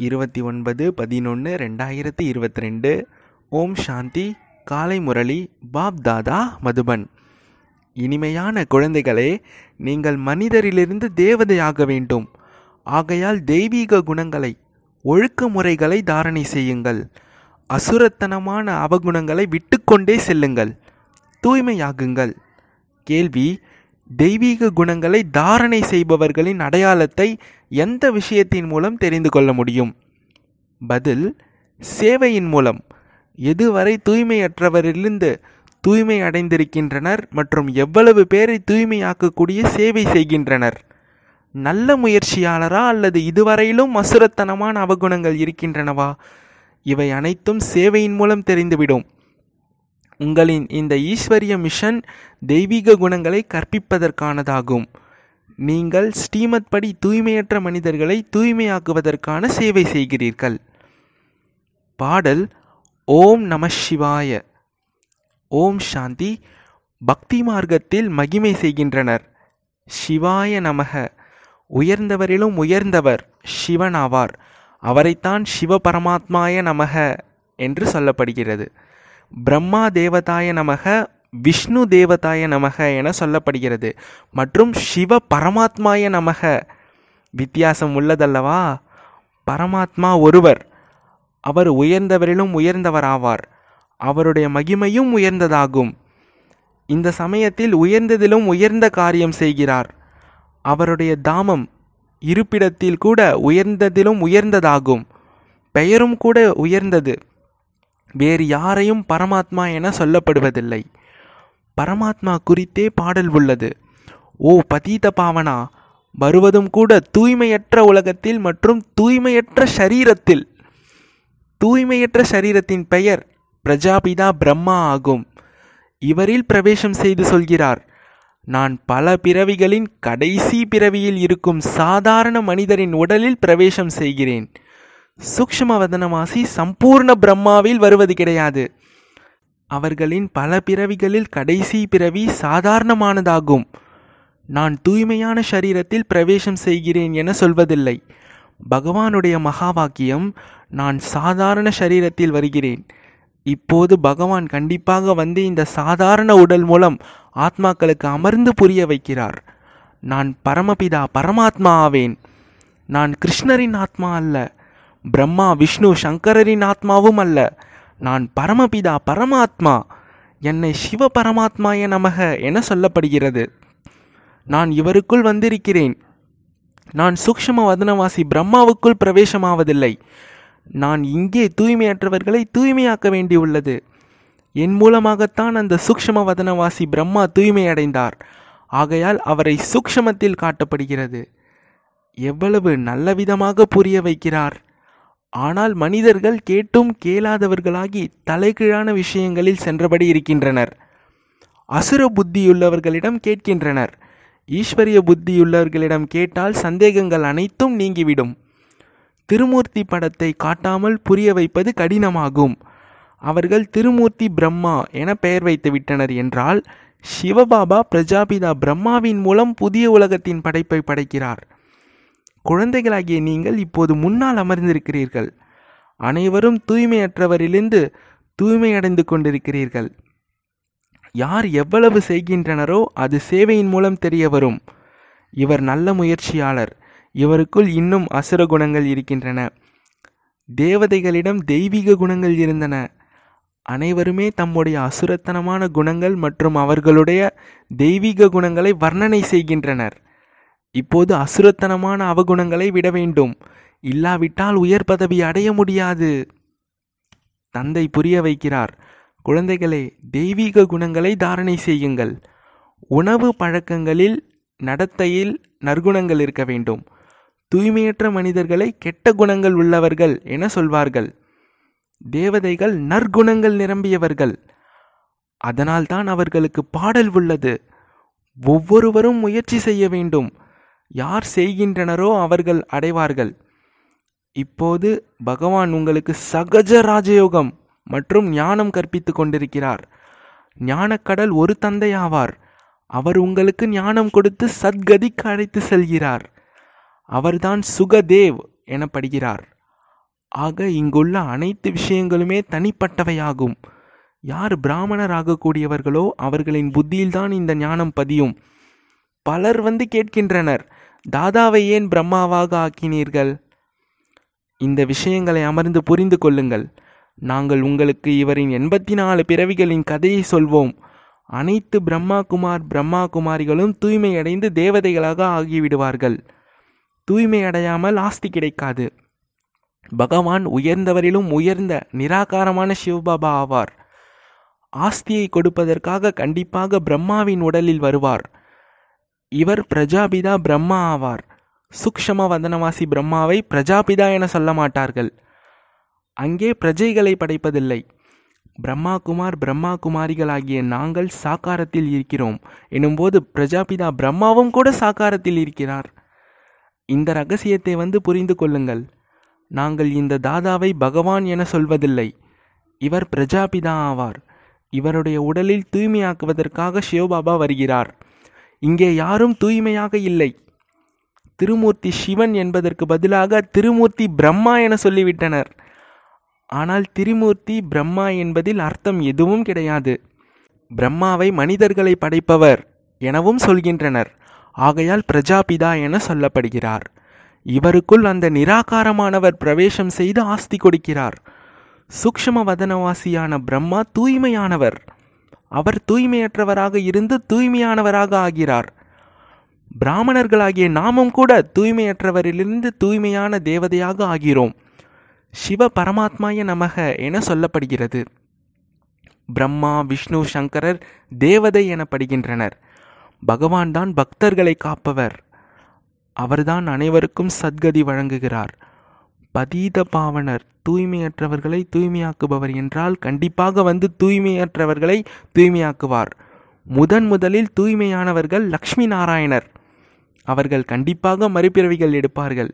இருபத்தி ஒன்பது பதினொன்று ரெண்டாயிரத்தி இருபத்தி ரெண்டு ஓம் சாந்தி காலை முரளி பாப் தாதா மதுபன். இனிமையான குழந்தைகளே நீங்கள் மனிதரிலிருந்து தேவதையாக வேண்டும். ஆகையால் தெய்வீக குணங்களை ஒழுக்க முறைகளை தாரணை செய்யுங்கள். அசுரத்தனமான அவகுணங்களை விட்டுக்கொண்டே செல்லுங்கள். தூய்மையாகுங்கள். கேள்வி தெய்வீக குணங்களை தாரணை செய்பவர்களின் அடையாளத்தை எந்த விஷயத்தின் மூலம் தெரிந்து கொள்ள முடியும்? பதில் சேவையின் மூலம். எதுவரை தூய்மையற்றவரிலிருந்து தூய்மை அடைந்திருக்கின்றனர் மற்றும் எவ்வளவு பேரை தூய்மையாக்கக்கூடிய சேவை செய்கின்றனர்? நல்ல முயற்சியாளரா அல்லது இதுவரையிலும் அசுரத்தனமான அவகுணங்கள் இருக்கின்றனவா? இவை அனைத்தும் சேவையின் மூலம் தெரிந்துவிடும். உங்களின் இந்த ஈஸ்வரிய மிஷன் தெய்வீக குணங்களை கற்பிப்பதற்கானதாகும். நீங்கள் ஸ்ரீமத் படி தூய்மையற்ற மனிதர்களை தூய்மையாக்குவதற்கான சேவை செய்கிறீர்கள். பாடல் ஓம் நம சிவாய. ஓம் சாந்தி. பக்தி மார்க்கத்தில் மகிமை செய்கின்றனர். சிவாய நமக. உயர்ந்தவரிலும் உயர்ந்தவர் சிவன் ஆவார் அவரைத்தான் சிவ பரமாத்மாய நமக என்று சொல்லப்படுகிறது. பிரம்மா தேவதாய நமக விஷ்ணு தேவதாய நமக என சொல்லப்படுகிறது. மற்றும் சிவ பரமாத்மாய நமக. வித்தியாசம் உள்ளதல்லவா? பரமாத்மா ஒருவர். அவர் உயர்ந்தவரிலும் உயர்ந்தவராவார். அவருடைய மகிமையும் உயர்ந்ததாகும். இந்த சமயத்தில் உயர்ந்ததிலும் உயர்ந்த காரியம் செய்கிறார். அவருடைய தாமம் இருப்பிடத்தில் கூட உயர்ந்ததிலும் உயர்ந்ததாகும். பெயரும் கூட உயர்ந்தது. வேறு யாரையும் பரமாத்மா என சொல்லப்படுவதில்லை. பரமாத்மா குறித்தே பாடல் உள்ளது. ஓ பதீத பாவனா வருவதும் கூட தூய்மையற்ற உலகத்தில் மற்றும் தூய்மையற்ற சரீரத்தில். தூய்மையற்ற சரீரத்தின் பெயர் பிரஜாபிதா பிரம்மா ஆகும். இவரில் பிரவேசம் செய்து சொல்கிறார் நான் பல பிறவிகளின் கடைசி பிறவியில் இருக்கும் சாதாரண மனிதரின் உடலில் பிரவேசம் செய்கிறேன். சூக்ஷ்ம வதனமாசி சம்பூர்ண பிரம்மாவில் வருவது கிடையாது. அவர்களின் பல பிறவிகளில் கடைசி பிறவி சாதாரணமானதாகும். நான் தூய்மையான சரீரத்தில் பிரவேசம் செய்கிறேன் என சொல்வதில்லை. பகவானுடைய மகா வாக்கியம் நான் சாதாரண சரீரத்தில் வருகிறேன். இப்போது பகவான் கண்டிப்பாக வந்து இந்த சாதாரண உடல் மூலம் ஆத்மாக்களுக்கு அமர்ந்து புரிய வைக்கிறார். நான் பரமபிதா பரமாத்மா ஆவேன். நான் கிருஷ்ணரின் ஆத்மா அல்ல. பிரம்மா விஷ்ணு சங்கரரின் ஆத்மாவும் அல்ல நான் பரமபிதா பரமாத்மா. என்னை சிவ பரமாத்மாய நமக என சொல்லப்படுகிறது. நான் இவருக்குள் வந்திருக்கிறேன். நான் சூக்ஷ்ம வதனவாசி பிரம்மாவுக்குள் பிரவேசமாவதில்லை. நான் இங்கே தூய்மையற்றவர்களை தூய்மையாக்க வேண்டியுள்ளது. என் மூலமாகத்தான் அந்த சூக்ஷ்ம வதனவாசி பிரம்மா தூய்மையடைந்தார். ஆகையால் அவரை சூக்ஷ்மத்தில் காட்டப்படுகிறது. எவ்வளவு நல்ல விதமாக புரிய வைக்கிறார். ஆனால் மனிதர்கள் கேட்டும் கேளாதவர்களாகி தலைகீழான விஷயங்களில் சென்றபடி இருக்கின்றனர். அசுர புத்தியுள்ளவர்களிடம் கேட்கின்றனர். ஈஸ்வரிய புத்தியுள்ளவர்களிடம் கேட்டால் சந்தேகங்கள் அனைத்தும் நீங்கிவிடும். திருமூர்த்தி படத்தை காட்டாமல் புரிய வைப்பது கடினமாகும். அவர்கள் திருமூர்த்தி பிரம்மா என பெயர் வைத்து விட்டனர் என்றால் சிவபாபா பிரஜாபிதா பிரம்மாவின் மூலம் புதிய உலகத்தின் படைப்பை படைக்கிறார். குழந்தைகளாகிய நீங்கள் இப்போது முன்னால் அமர்ந்திருக்கிறீர்கள். அனைவரும் தூய்மையற்றவரிலிருந்து தூய்மையடைந்து கொண்டிருக்கிறீர்கள். யார் எவ்வளவு செய்கின்றனரோ அது சேவையின் மூலம் தெரிய வரும். இவர் நல்ல முயற்சியாளர். இவருக்குள் இன்னும் அசுர குணங்கள் இருக்கின்றன. தேவதைகளிடம் தெய்வீக குணங்கள் இருந்தன. அனைவருமே தம்முடைய அசுரத்தனமான குணங்கள் மற்றும் அவர்களுடைய தெய்வீக குணங்களை வர்ணனை செய்கின்றனர். இப்போது அசுரத்தனமான அவகுணங்களை விட வேண்டும். இல்லாவிட்டால் உயர் பதவி அடைய முடியாது. தந்தை புரிய வைக்கிறார். குழந்தைகளே தெய்வீக குணங்களை தாரணை செய்யுங்கள். உணவு பழக்கங்களில் நடத்தையில் நற்குணங்கள் இருக்க வேண்டும். தூய்மையற்ற மனிதர்களை கெட்ட குணங்கள் உள்ளவர்கள் என சொல்வார்கள். தேவதைகள் நற்குணங்கள் நிரம்பியவர்கள். அதனால்தான் அவர்களுக்கு பாடல் உள்ளது. ஒவ்வொருவரும் முயற்சி செய்ய வேண்டும். யார் செய்கின்றனரோ அவர்கள் அடைவார்கள். இப்போது பகவான் உங்களுக்கு சகஜ ராஜயோகம் மற்றும் ஞானம் கற்பித்து கொண்டிருக்கிறார். ஞானக்கடல் ஒரு தந்தையாவார். அவர் உங்களுக்கு ஞானம் கொடுத்து சத்கதிக்கு அழைத்து செல்கிறார். அவர்தான் சுகதேவ் எனப்படுகிறார். ஆக இங்குள்ள அனைத்து விஷயங்களுமே தனிப்பட்டவையாகும். யார் பிராமணர் ஆகக்கூடியவர்களோ அவர்களின் புத்தியில்தான் இந்த ஞானம் பதியும். பலர் வந்து கேட்கின்றனர். தாதாவை ஏன் பிரம்மாவாக ஆக்கினீர்கள்? இந்த விஷயங்களை அமர்ந்து புரிந்து கொள்ளுங்கள். நாங்கள் உங்களுக்கு இவரின் எண்பத்தி நாலு பிறவிகளின் கதையை சொல்வோம். அனைத்து பிரம்மா குமார் பிரம்மா குமாரிகளும் தூய்மையடைந்து தேவதைகளாக ஆகிவிடுவார்கள். தூய்மை அடையாமல் ஆஸ்தி கிடைக்காது. பகவான் உயர்ந்தவரிலும் உயர்ந்த நிராகாரமான சிவபாபா ஆவார். ஆஸ்தியை கொடுப்பதற்காக கண்டிப்பாக பிரம்மாவின் உடலில் வருவார். இவர் பிரஜாபிதா பிரம்மா ஆவார். சூக்ஷம வதனவாசி பிரம்மாவை பிரஜாபிதா என சொல்ல மாட்டார்கள். அங்கே பிரஜைகளை படைப்பதில்லை. பிரம்மா குமார் பிரம்மா குமாரிகளாகிய நாங்கள் சாக்காரத்தில் இருக்கிறோம். எனும்போது பிரஜாபிதா பிரம்மாவும் கூட சாக்காரத்தில் இருக்கிறார். இந்த ரகசியத்தை வந்து புரிந்து கொள்ளுங்கள். நாங்கள் இந்த தாதாவை பகவான் என சொல்வதில்லை. இவர் பிரஜாபிதா ஆவார். இவருடைய உடலில் தூய்மையாக்குவதற்காக சிவபாபா வருகிறார். இங்கே யாரும் தூய்மையாக இல்லை. திருமூர்த்தி சிவன் என்பதற்கு பதிலாக திருமூர்த்தி பிரம்மா என சொல்லிவிட்டனர். ஆனால் திரிமூர்த்தி பிரம்மா என்பதில் அர்த்தம் எதுவும் கிடையாது. பிரம்மாவை மனிதர்களை படைப்பவர் எனவும் சொல்கின்றனர். ஆகையால் பிரஜாபிதா என சொல்லப்படுகிறார். இவருக்குள் அந்த நிராகாரமானவர் பிரவேசம் செய்து ஆஸ்தி கொடுக்கிறார். சூக்ஷ்ம வதனவாசியான பிரம்மா தூய்மையானவர். அவர் தூய்மையற்றவராக இருந்து தூய்மையானவராக ஆகிறார். பிராமணர்களாகிய நாமும் கூட தூய்மையற்றவரிலிருந்து தூய்மையான தேவதையாக ஆகிறோம். சிவ பரமாத்மாய நமக என சொல்லப்படுகிறது. பிரம்மா விஷ்ணு சங்கரர் தேவதை எனப்படுகின்றனர். பகவான் தான் பக்தர்களை காப்பவர். அவர்தான் அனைவருக்கும் சத்கதி வழங்குகிறார். பதீத பாவனர் தூய்மையற்றவர்களை தூய்மையாக்குபவர் என்றால் கண்டிப்பாக வந்து தூய்மையற்றவர்களை தூய்மையாக்குவார். முதன் முதலில் தூய்மையானவர்கள் லக்ஷ்மி நாராயணர். அவர்கள் கண்டிப்பாக மறுபிறவிகள் எடுப்பார்கள்.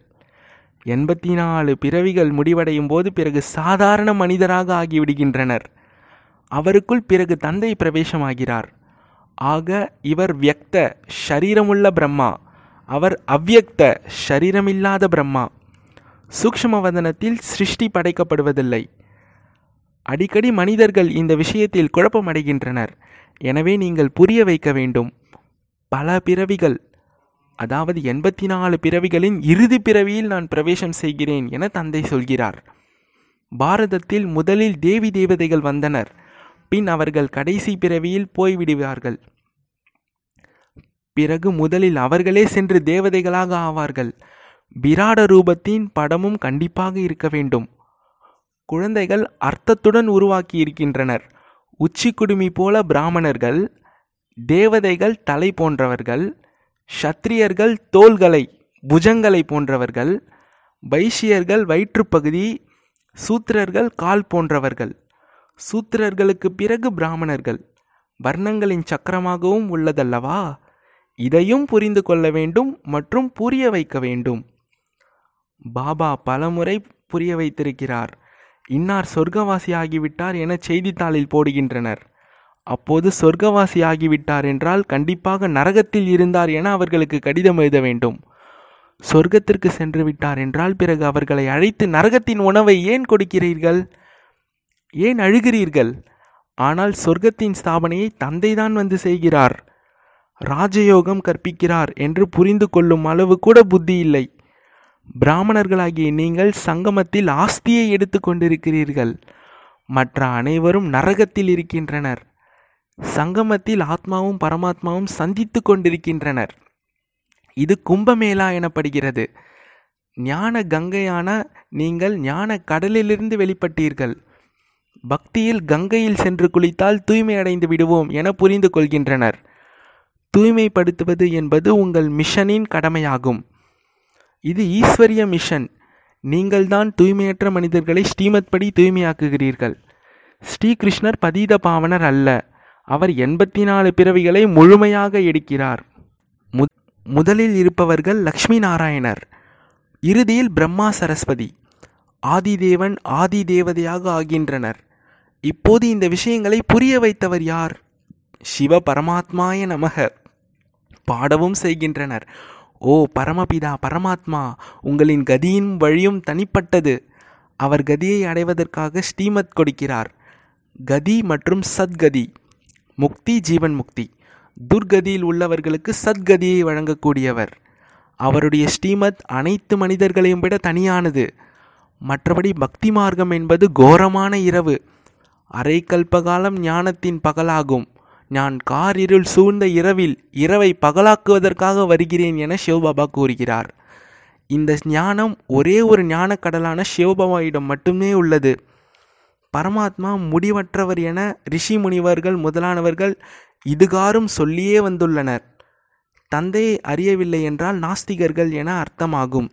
எண்பத்தி நாலு பிறவிகள் முடிவடையும் போது பிறகு சாதாரண மனிதராக ஆகிவிடுகின்றனர். அவருக்குள் பிறகு தந்தை பிரவேசமாகிறார். ஆக இவர் வியக்த ஷரீரமுள்ள பிரம்மா. அவர் அவ்வியக்த ஷரீரமில்லாத பிரம்மா. சூக்ஷ்மவதனத்தில் சிருஷ்டி படைக்கப்படுவதில்லை. அடிக்கடி மனிதர்கள் இந்த விஷயத்தில் குழப்பமடைகின்றனர். எனவே நீங்கள் புரிய வைக்க வேண்டும். பல பிறவிகள் அதாவது எண்பத்தி நாலு பிறவிகளின் இறுதி பிறவியில் நான் பிரவேசம் செய்கிறேன் என தந்தை சொல்கிறார். பாரதத்தில் முதலில் தேவி தேவதைகள் வந்தனர். பின் அவர்கள் கடைசி பிறவியில் போய்விடுவார்கள். பிறகு முதலில் அவர்களே சென்று தேவதைகளாக ஆவார்கள். விராட ரூபத்தின் படமும் கண்டிப்பாக இருக்க வேண்டும். குழந்தைகள் அர்த்தத்துடன் உருவாக்கி இருக்கின்றனர் உச்சி குடுமி போல பிராமணர்கள் தேவதைகள் தலை போன்றவர்கள் ஷத்திரியர்கள் தோள்களை புஜங்களை போன்றவர்கள் வைசியர்கள் வயிற்றுப்பகுதி சூத்திரர்கள் கால் போன்றவர்கள். சூத்திரர்களுக்கு பிறகு பிராமணர்கள். வர்ணங்களின் சக்கரமாகவும் உள்ளதல்லவா? இதையும் புரிந்து கொள்ள வேண்டும் மற்றும் புரிய வைக்க வேண்டும். பாபா பலமுறை புரிய வைத்திருக்கிறார். இன்னார் சொர்க்கவாசி ஆகிவிட்டார் என செய்தித்தாளில் போடுகின்றனர். அப்போது சொர்க்கவாசி ஆகிவிட்டார் என்றால் கண்டிப்பாக நரகத்தில் இருந்தார் என அவர்களுக்கு கடிதம் எழுத வேண்டும். சொர்க்கத்திற்கு சென்று விட்டார் என்றால் பிறகு அவர்களை அழைத்து நரகத்தின் உணவை ஏன் கொடுக்கிறீர்கள்? ஏன் அழுகிறீர்கள்? ஆனால் சொர்க்கத்தின் ஸ்தாபனையை தந்தைதான் வந்து செய்கிறார். ராஜயோகம் கற்பிக்கிறார் என்று புரிந்து கொள்ளும் அளவு கூட புத்தி இல்லை. பிராமணர்களாகிய நீங்கள் சங்கமத்தில் ஆஸ்தியை எடுத்து கொண்டிருக்கிறீர்கள். மற்ற அனைவரும் நரகத்தில் இருக்கின்றனர். சங்கமத்தில் ஆத்மாவும் பரமாத்மாவும் சந்தித்து கொண்டிருக்கின்றனர். இது கும்பமேளா எனப்படுகிறது. ஞான கங்கையான நீங்கள் ஞான கடலிலிருந்து வெளிப்பட்டீர்கள். பக்தியில் கங்கையில் சென்று குளித்தால் தூய்மை அடைந்து விடுவோம் என புரிந்து கொள்கின்றனர். தூய்மைப்படுத்துவது என்பது உங்கள் மிஷனின் கடமையாகும். இது ஈஸ்வரிய மிஷன். நீங்கள்தான் தூய்மையற்ற மனிதர்களை ஸ்ரீமத் படி தூய்மையாக்குகிறீர்கள். ஸ்ரீகிருஷ்ணர் பதீத பாவனர் அல்ல. அவர் எண்பத்தி நாலு பிறவிகளை முழுமையாக எடுக்கிறார். முதலில் இருப்பவர்கள் லக்ஷ்மி நாராயணர் இறுதியில் பிரம்மா சரஸ்வதி. ஆதிதேவன் ஆதி தேவதையாக ஆகின்றனர். இப்போது இந்த விஷயங்களை புரிய வைத்தவர் யார்? சிவ பரமாத்மாய நமக. பாடவும் செய்கின்றனர். ஓ பரமபிதா பரமாத்மா உங்களின் கதியின் வழியும் தனிப்பட்டது. அவர் கதியை அடைவதற்காக ஸ்ரீமத் கொடுக்கிறார். கதி மற்றும் சத்கதி. முக்தி ஜீவன் முக்தி. துர்கதியில் உள்ளவர்களுக்கு சத்கதியை வழங்கக்கூடியவர். அவருடைய ஸ்ரீமத் அனைத்து மனிதர்களையும் விட தனியானது. மற்றபடி பக்தி மார்க்கம் என்பது கோரமான இரவு. அரை கல்பகாலம் ஞானத்தின் பகலாகும். நான் கார் இருள் சூழ்ந்த இரவில் இரவை பகலாக்குவதற்காக வருகிறேன் என சிவபாபா கூறுகிறார். இந்த ஞானம் ஒரே ஒரு ஞானக்கடலான சிவபாபாவிடம் மட்டுமே உள்ளது. பரமாத்மா முடிவற்றவர் என ரிஷி முனிவர்கள் முதலானவர்கள் இதுகாரும் சொல்லியே வந்துள்ளனர். தந்தையை அறியவில்லை என்றால் நாஸ்திகர்கள் என அர்த்தமாகும்.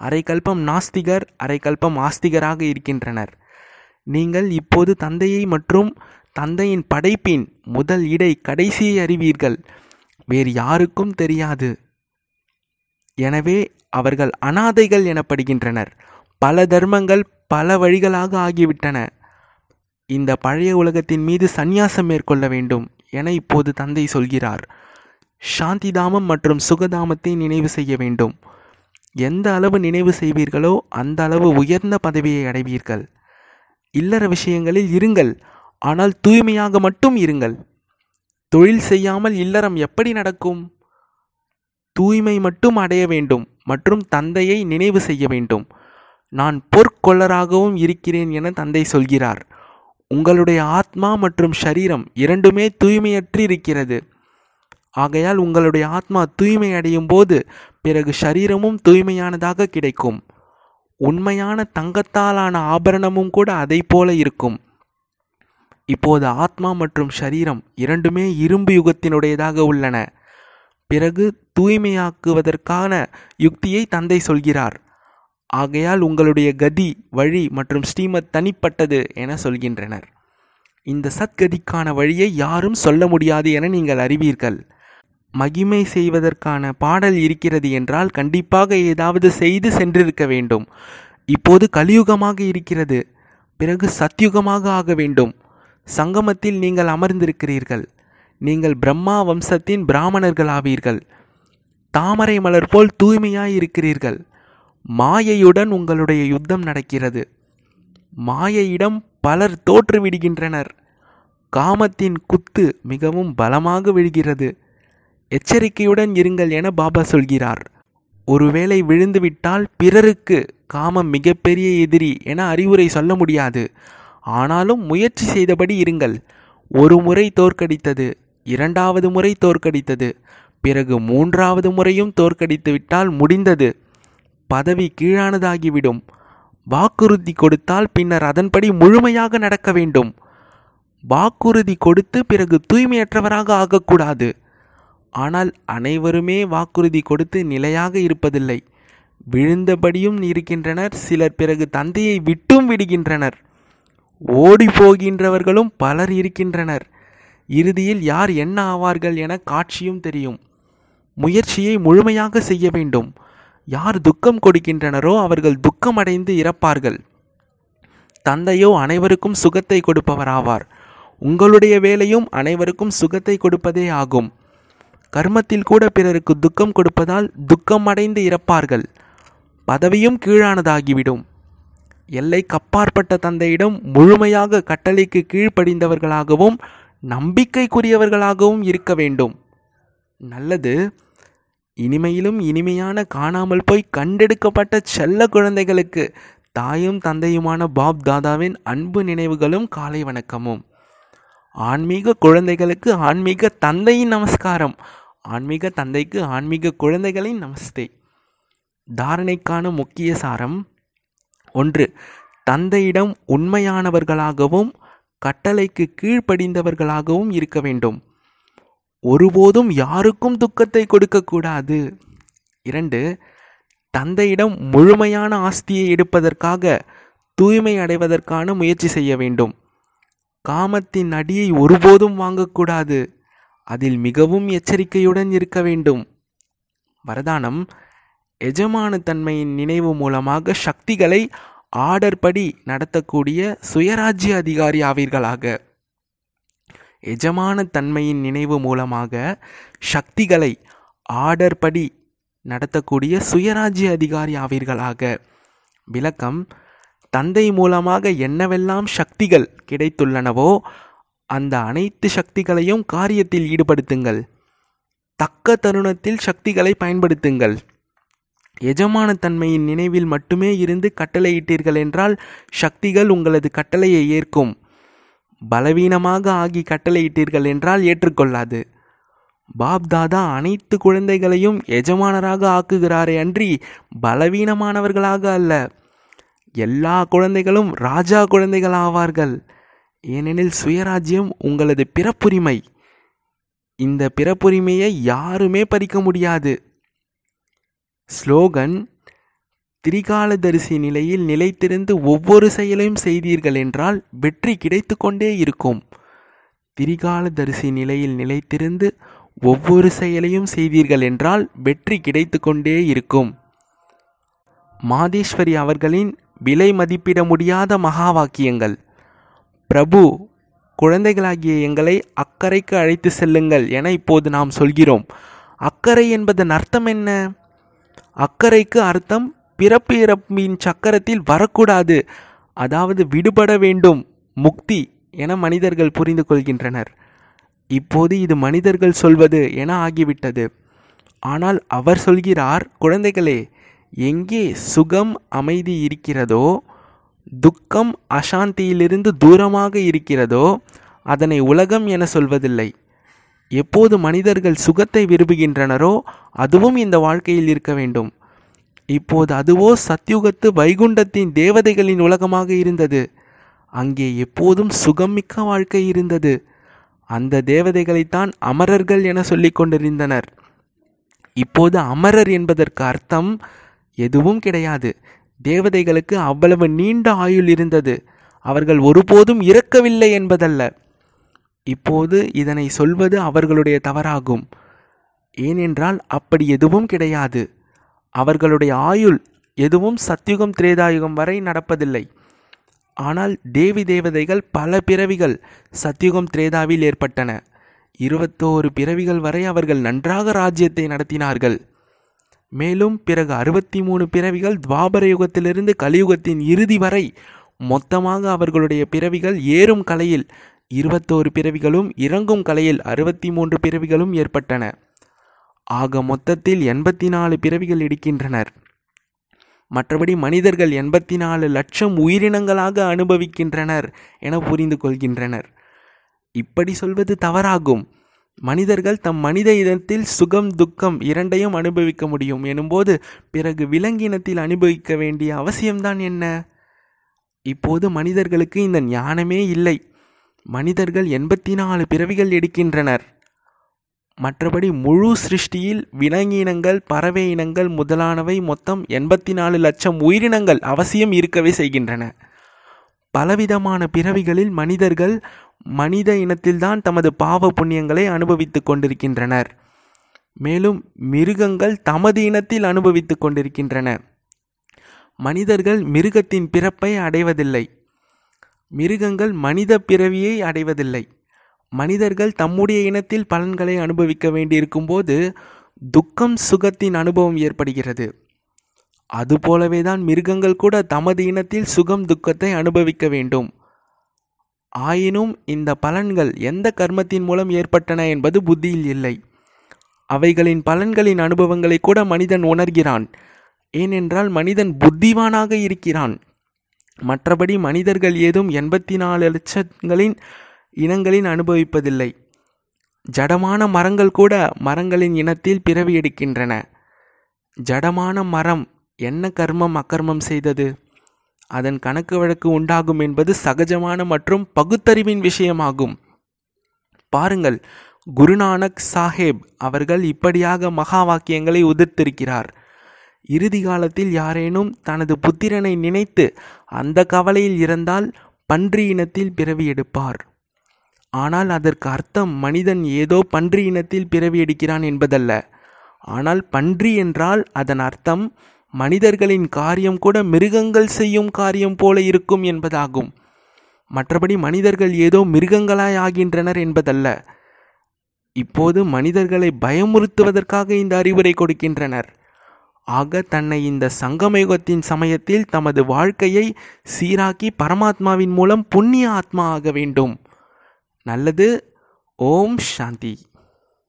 அரைக்கல்பம் நாஸ்திகர் அரைக்கல்பம் ஆஸ்திகராக இருக்கின்றனர். நீங்கள் இப்போது தந்தையை மற்றும் தந்தையின் படைப்பின் முதல் இடை கடைசியை அறிவீர்கள். வேறு யாருக்கும் தெரியாது. எனவே அவர்கள் அனாதைகள் எனப்படுகின்றனர். பல தர்மங்கள் பல வழிகளாக ஆகிவிட்டன. இந்த பழைய உலகத்தின் மீது சந்நியாசம் மேற்கொள்ள வேண்டும் என இப்போது தந்தை சொல்கிறார். சாந்திதாமம் மற்றும் சுகதாமத்தை நினைவு செய்ய வேண்டும். எந்த அளவு நினைவு செய்வீர்களோ அந்த அளவு உயர்ந்த பதவியை அடைவீர்கள். இல்லற விஷயங்களில் இருங்கள். ஆனால் தூய்மையாக மட்டும் இருங்கள். தொழில் செய்யாமல் இல்லறம் எப்படி நடக்கும்? தூய்மை மட்டும் அடைய வேண்டும் மற்றும் தந்தையை நினைவு செய்ய வேண்டும். நான் பொற்கொள்ளராகவும் இருக்கிறேன் என தந்தை சொல்கிறார். உங்களுடைய ஆத்மா மற்றும் ஷரீரம் இரண்டுமே தூய்மையற்று இருக்கிறது. ஆகையால் உங்களுடைய ஆத்மா தூய்மை அடையும் போது பிறகு ஷரீரமும் தூய்மையானதாக கிடைக்கும். உண்மையான தங்கத்தாலான ஆபரணமும் கூட அதை போல இருக்கும். இப்போது ஆத்மா மற்றும் ஷரீரம் இரண்டுமே இரும்பு யுகத்தினுடையதாக உள்ளன. பிறகு தூய்மையாக்குவதற்கான யுக்தியை தந்தை சொல்கிறார். ஆகையால் உங்களுடைய கதி வழி மற்றும் ஸ்ரீமத் தனிப்பட்டது என சொல்கின்றனர். இந்த சத்கதிக்கான வழியை யாரும் சொல்ல முடியாது என நீங்கள் அறிவீர்கள். மகிமை செய்வதற்கான பாடல் இருக்கிறது என்றால் கண்டிப்பாக ஏதாவது செய்து சென்றிருக்க வேண்டும். இப்போது கலியுகமாக இருக்கிறது. பிறகு சத்யுகமாக ஆக வேண்டும். சங்கமத்தில் நீங்கள் அமர்ந்திருக்கிறீர்கள். நீங்கள் பிரம்மா வம்சத்தின் பிராமணர்கள் ஆவீர்கள் தாமரை மலர் போல் தூய்மையாய் இருக்கிறீர்கள் மாயையுடன் உங்களுடைய யுத்தம் நடக்கிறது. மாயையிடம் பலர் தோற்று விடுகின்றனர். காமத்தின் குத்து மிகவும் பலமாக விழுகிறது. எச்சரிக்கையுடன் இருங்கள் என பாபா சொல்கிறார். ஒருவேளை விழுந்துவிட்டால் பிறருக்கு காமம் மிகப்பெரிய எதிரி என அறிவுரை சொல்ல முடியாது. ஆனாலும் முயற்சி செய்தபடி இருங்கள். ஒரு முறை தோற்கடித்தது இரண்டாவது முறை தோற்கடித்தது பிறகு மூன்றாவது முறையும் தோற்கடித்து விட்டால் முடிந்தது. பதவி கீழானதாகிவிடும். வாக்குறுதி கொடுத்தால் பின்னர் அதன்படி முழுமையாக நடக்க வேண்டும். வாக்குறுதி கொடுத்து பிறகு தூய்மையற்றவராக ஆகக்கூடாது. ஆனால் அனைவருமே வாக்குறுதி கொடுத்து நிலையாக இருப்பதில்லை. விழுந்தபடியும் இருக்கின்றனர் சிலர் பிறகு தந்தையை விட்டும் விடுகின்றனர். ஓடி போகின்றவர்களும் பலர் இருக்கின்றனர். இறுதியில் யார் என்ன ஆவார்கள் என காட்சியும் தெரியும். முயற்சியை முழுமையாக செய்ய வேண்டும். யார் துக்கம் கொடுக்கின்றனரோ அவர்கள் துக்கமடைந்து இறப்பார்கள். தந்தையோ அனைவருக்கும் சுகத்தை கொடுப்பவராவார். உங்களுடைய வேலையும் அனைவருக்கும் சுகத்தை கொடுப்பதே ஆகும். கர்மத்தில் கூட பிறருக்கு துக்கம் கொடுப்பதால் துக்கம் அடைந்து இறப்பார்கள். பதவியும் கீழானதாகிவிடும். எல்லைக்கப்பாற்பட்ட தந்தையிடம் முழுமையாக கட்டளைக்கு கீழ்ப்படிந்தவர்களாகவும் நம்பிக்கைக்குரியவர்களாகவும் இருக்க வேண்டும். நல்லது. இனிமையிலும் இனிமையான காணாமல் போய் கண்டெடுக்கப்பட்ட செல்ல குழந்தைகளுக்கு தாயும் தந்தையுமான பாப் தாதாவின் அன்பு நினைவுகளும் காலை வணக்கமும். ஆன்மீக குழந்தைகளுக்கு ஆன்மீக தந்தையின் நமஸ்காரம். ஆன்மீக தந்தைக்கு ஆன்மீக குழந்தைகளின் நமஸ்தே. தாரணைக்கான முக்கிய சாரம் ஒன்று தந்தையிடம் உண்மையானவர்களாகவும் கட்டளைக்கு கீழ்ப்படிந்தவர்களாகவும் இருக்க வேண்டும். ஒருபோதும் யாருக்கும் துக்கத்தை கொடுக்கக்கூடாது. இரண்டு தந்தையிடம் முழுமையான ஆஸ்தியை எடுப்பதற்காக தூய்மை அடைவதற்கான முயற்சி செய்ய வேண்டும். காமத்தின் அடியை ஒருபோதும் வாங்கக்கூடாது. அதில் மிகவும் எச்சரிக்கையுடன் இருக்க வேண்டும். வரதானம் எஜமான தன்மையின் நினைவு மூலமாக சக்திகளை ஆர்டர் படி நடத்தக்கூடிய சுயராஜ்ய அதிகாரி ஆவீர்களாக. எஜமான தன்மையின் நினைவு மூலமாக சக்திகளை ஆர்டர் படி நடத்தக்கூடிய சுயராஜ்ய அதிகாரி ஆவீர்களாக. விளக்கம் தந்தை மூலமாக என்னவெல்லாம் சக்திகள் கிடைத்துள்ளனவோ அந்த அனைத்து சக்திகளையும் காரியத்தில் ஈடுபடுத்துங்கள். தக்க தருணத்தில் சக்திகளை பயன்படுத்துங்கள். எஜமானத்தன்மையின் நினைவில் மட்டுமே இருந்து கட்டளையிட்டீர்கள் என்றால் சக்திகள் உங்களது கட்டளையை ஏற்கும். பலவீனமாக ஆகி கட்டளையிட்டீர்கள் என்றால் ஏற்றுக்கொள்ளாது. பாப் தாதா அனைத்து குழந்தைகளையும் எஜமானராக ஆக்குகிறாரே அன்றி பலவீனமானவர்களாக அல்ல. எல்லா குழந்தைகளும் ராஜா குழந்தைகள் ஆவார்கள். ஏனெனில் சுயராஜ்யம் உங்களது பிறப்புரிமை. இந்த பிறப்புரிமையை யாருமே பறிக்க முடியாது. ஸ்லோகன் திரிகாலதரிசி நிலையில் நிலைத்திருந்து ஒவ்வொரு செயலையும் செய்தீர்கள் என்றால் வெற்றி கிடைத்து கொண்டே இருக்கும். திரிகாலதரிசி நிலையில் நிலைத்திருந்து ஒவ்வொரு செயலையும் செய்தீர்கள் என்றால் வெற்றி கிடைத்து கொண்டே இருக்கும். மாதேஸ்வரி அவர்களின் விலை மதிப்பிட முடியாத மகா வாக்கியங்கள் பிரபு குழந்தைகளாகிய எங்களை அக்கறைக்கு அழைத்து செல்லுங்கள் என இப்போது நாம் சொல்கிறோம். அக்கறை என்பதன் அர்த்தம் என்ன? அக்கறைக்கு அர்த்தம் பிறப்பு இறப்பின் சக்கரத்தில் வரக்கூடாது. அதாவது விடுபட வேண்டும். முக்தி என மனிதர்கள் புரிந்து கொள்கின்றனர். இப்போது இது மனிதர்கள் சொல்வது என ஆகிவிட்டது. ஆனால் அவர் சொல்கிறார் குழந்தைகளே எங்கே சுகம் அமைதி இருக்கிறதோ துக்கம் அசாந்தியிலிருந்து தூரமாக இருக்கிறதோ அதனை உலகம் என சொல்வதில்லை. எப்போது மனிதர்கள் சுகத்தை விரும்புகின்றனரோ அதுவும் இந்த வாழ்க்கையில் இருக்க வேண்டும். இப்போது அதுவோ சத்யுகத்து வைகுண்டத்தின் தேவதைகளின் உலகமாக இருந்தது. அங்கே எப்போதும் சுகம்மிக்க வாழ்க்கை இருந்தது. அந்த தேவதைகளைத்தான் அமரர்கள் என சொல்லிக் கொண்டிருந்தனர். இப்போது அமரர் என்பதற்கு அர்த்தம் எதுவும் கிடையாது. தேவதைகளுக்கு அவ்வளவு நீண்ட ஆயுள் இருந்தது. அவர்கள் ஒருபோதும் இறக்கவில்லை என்பதல்ல. இப்போது இதனை சொல்வது அவர்களுடைய தவறாகும். ஏனென்றால் அப்படி எதுவும் கிடையாது. அவர்களுடைய ஆயுள் எதுவும் சத்யுகம் திரேதாயுகம் வரை நடப்பதில்லை. ஆனால் தேவி தேவதைகள் பல பிறவிகள் சத்யுகம் திரேதாவில் ஏற்பட்டன. இருபத்தோரு பிறவிகள் வரை அவர்கள் நன்றாக ராஜ்யத்தை நடத்தினார்கள். மேலும் பிறகு அறுபத்தி மூணு பிறவிகள் துவாபர யுகத்திலிருந்து கலியுகத்தின் இறுதி வரை மொத்தமாக அவர்களுடைய பிறவிகள் ஏறும் கலையில் இருபத்தோரு பிறவிகளும் இறங்கும் கலையில் அறுபத்தி மூன்று பிறவிகளும் ஏற்பட்டன. ஆக மொத்தத்தில் எண்பத்தி நாலு பிறவிகள் எடுக்கின்றனர் மற்றபடி மனிதர்கள் எண்பத்தி நாலு லட்சம் உயிரினங்களாக அனுபவிக்கின்றனர் என புரிந்து கொள்கின்றனர். இப்படி சொல்வது தவறாகும். மனிதர்கள் தம் மனித இனத்தில் சுகம் துக்கம் இரண்டையும் அனுபவிக்க முடியும். எனும்போது பிறகு விலங்கினத்தில் அனுபவிக்க வேண்டிய அவசியம்தான் என்ன? இப்போது மனிதர்களுக்கு இந்த ஞானமே இல்லை. மனிதர்கள் எண்பத்தி நாலு பிறவிகள் எடுக்கின்றனர். மற்றபடி முழு சிருஷ்டியில் விலங்கினங்கள் பறவை இனங்கள் முதலானவை மொத்தம் எண்பத்தி நாலு லட்சம் உயிரினங்கள் அவசியம் இருக்கவே செய்கின்றன. பலவிதமான பிறவிகளில் மனிதர்கள் மனித இனத்தில்தான் தமது பாவ புண்ணியங்களை அனுபவித்துக் கொண்டிருக்கின்றனர். மேலும் மிருகங்கள் தமது இனத்தில் அனுபவித்துக் கொண்டிருக்கின்றன. மனிதர்கள் மிருகத்தின் பிறப்பை அடைவதில்லை. மிருகங்கள் மனித பிறவியை அடைவதில்லை. மனிதர்கள் தம்முடைய இனத்தில் பலன்களை அனுபவிக்க வேண்டியிருக்கும் போது துக்கம் சுகத்தின் அனுபவம் ஏற்படுகிறது. அதுபோலவே தான் மிருகங்கள் கூட தமது இனத்தில் சுகம் துக்கத்தை அனுபவிக்க வேண்டும். ஆயினும் இந்த பலன்கள் எந்த கர்மத்தின் மூலம் ஏற்பட்டன என்பது புத்தியில் இல்லை. அவைகளின் பலன்களின் அனுபவங்களை கூட மனிதன் உணர்கிறான். ஏனென்றால் மனிதன் புத்திவானாக இருக்கிறான். மற்றபடி மனிதர்கள் ஏதும் எண்பத்தி நாலு லட்சங்களின் இனங்களின் அனுபவிப்பதில்லை. ஜடமான மரங்கள் கூட மரங்களின் இனத்தில் பிறவி எடுக்கின்றன. ஜடமான மரம் என்ன கர்மம் அக்கர்மம் செய்தது? அதன் கணக்கு வழக்கு உண்டாகும் என்பது சகஜமான மற்றும் பகுத்தறிவின் விஷயமாகும். பாருங்கள் குருநானக் சாஹேப் அவர்கள் இப்படியாக மகா வாக்கியங்களை உதிர்த்திருக்கிறார். இறுதி காலத்தில் யாரேனும் தனது புத்திரனை நினைத்து அந்த கவலையில் இறந்தால் பன்றி இனத்தில் பிறவி எடுப்பார். ஆனால் அதற்கு அர்த்தம் மனிதன் ஏதோ பன்றி இனத்தில் பிறவி எடுக்கிறான் என்பதல்ல. ஆனால் பன்றி என்றால் அதன் அர்த்தம் மனிதர்களின் காரியம் கூட மிருகங்கள் செய்யும் காரியம் போல இருக்கும் என்பதாகும். மற்றபடி மனிதர்கள் ஏதோ மிருகங்களாய் ஆகின்றனர் என்பதல்ல. இப்போது மனிதர்களை பயமுறுத்துவதற்காக இந்த அறிவுரை கொடுக்கின்றனர். ஆக தன்னை இந்த சங்கமயுகத்தின் சமயத்தில் தமது வாழ்க்கையை சீராக்கி பரமாத்மாவின் மூலம் புண்ணிய ஆத்மா ஆக வேண்டும். நல்லது. ஓம் சாந்தி.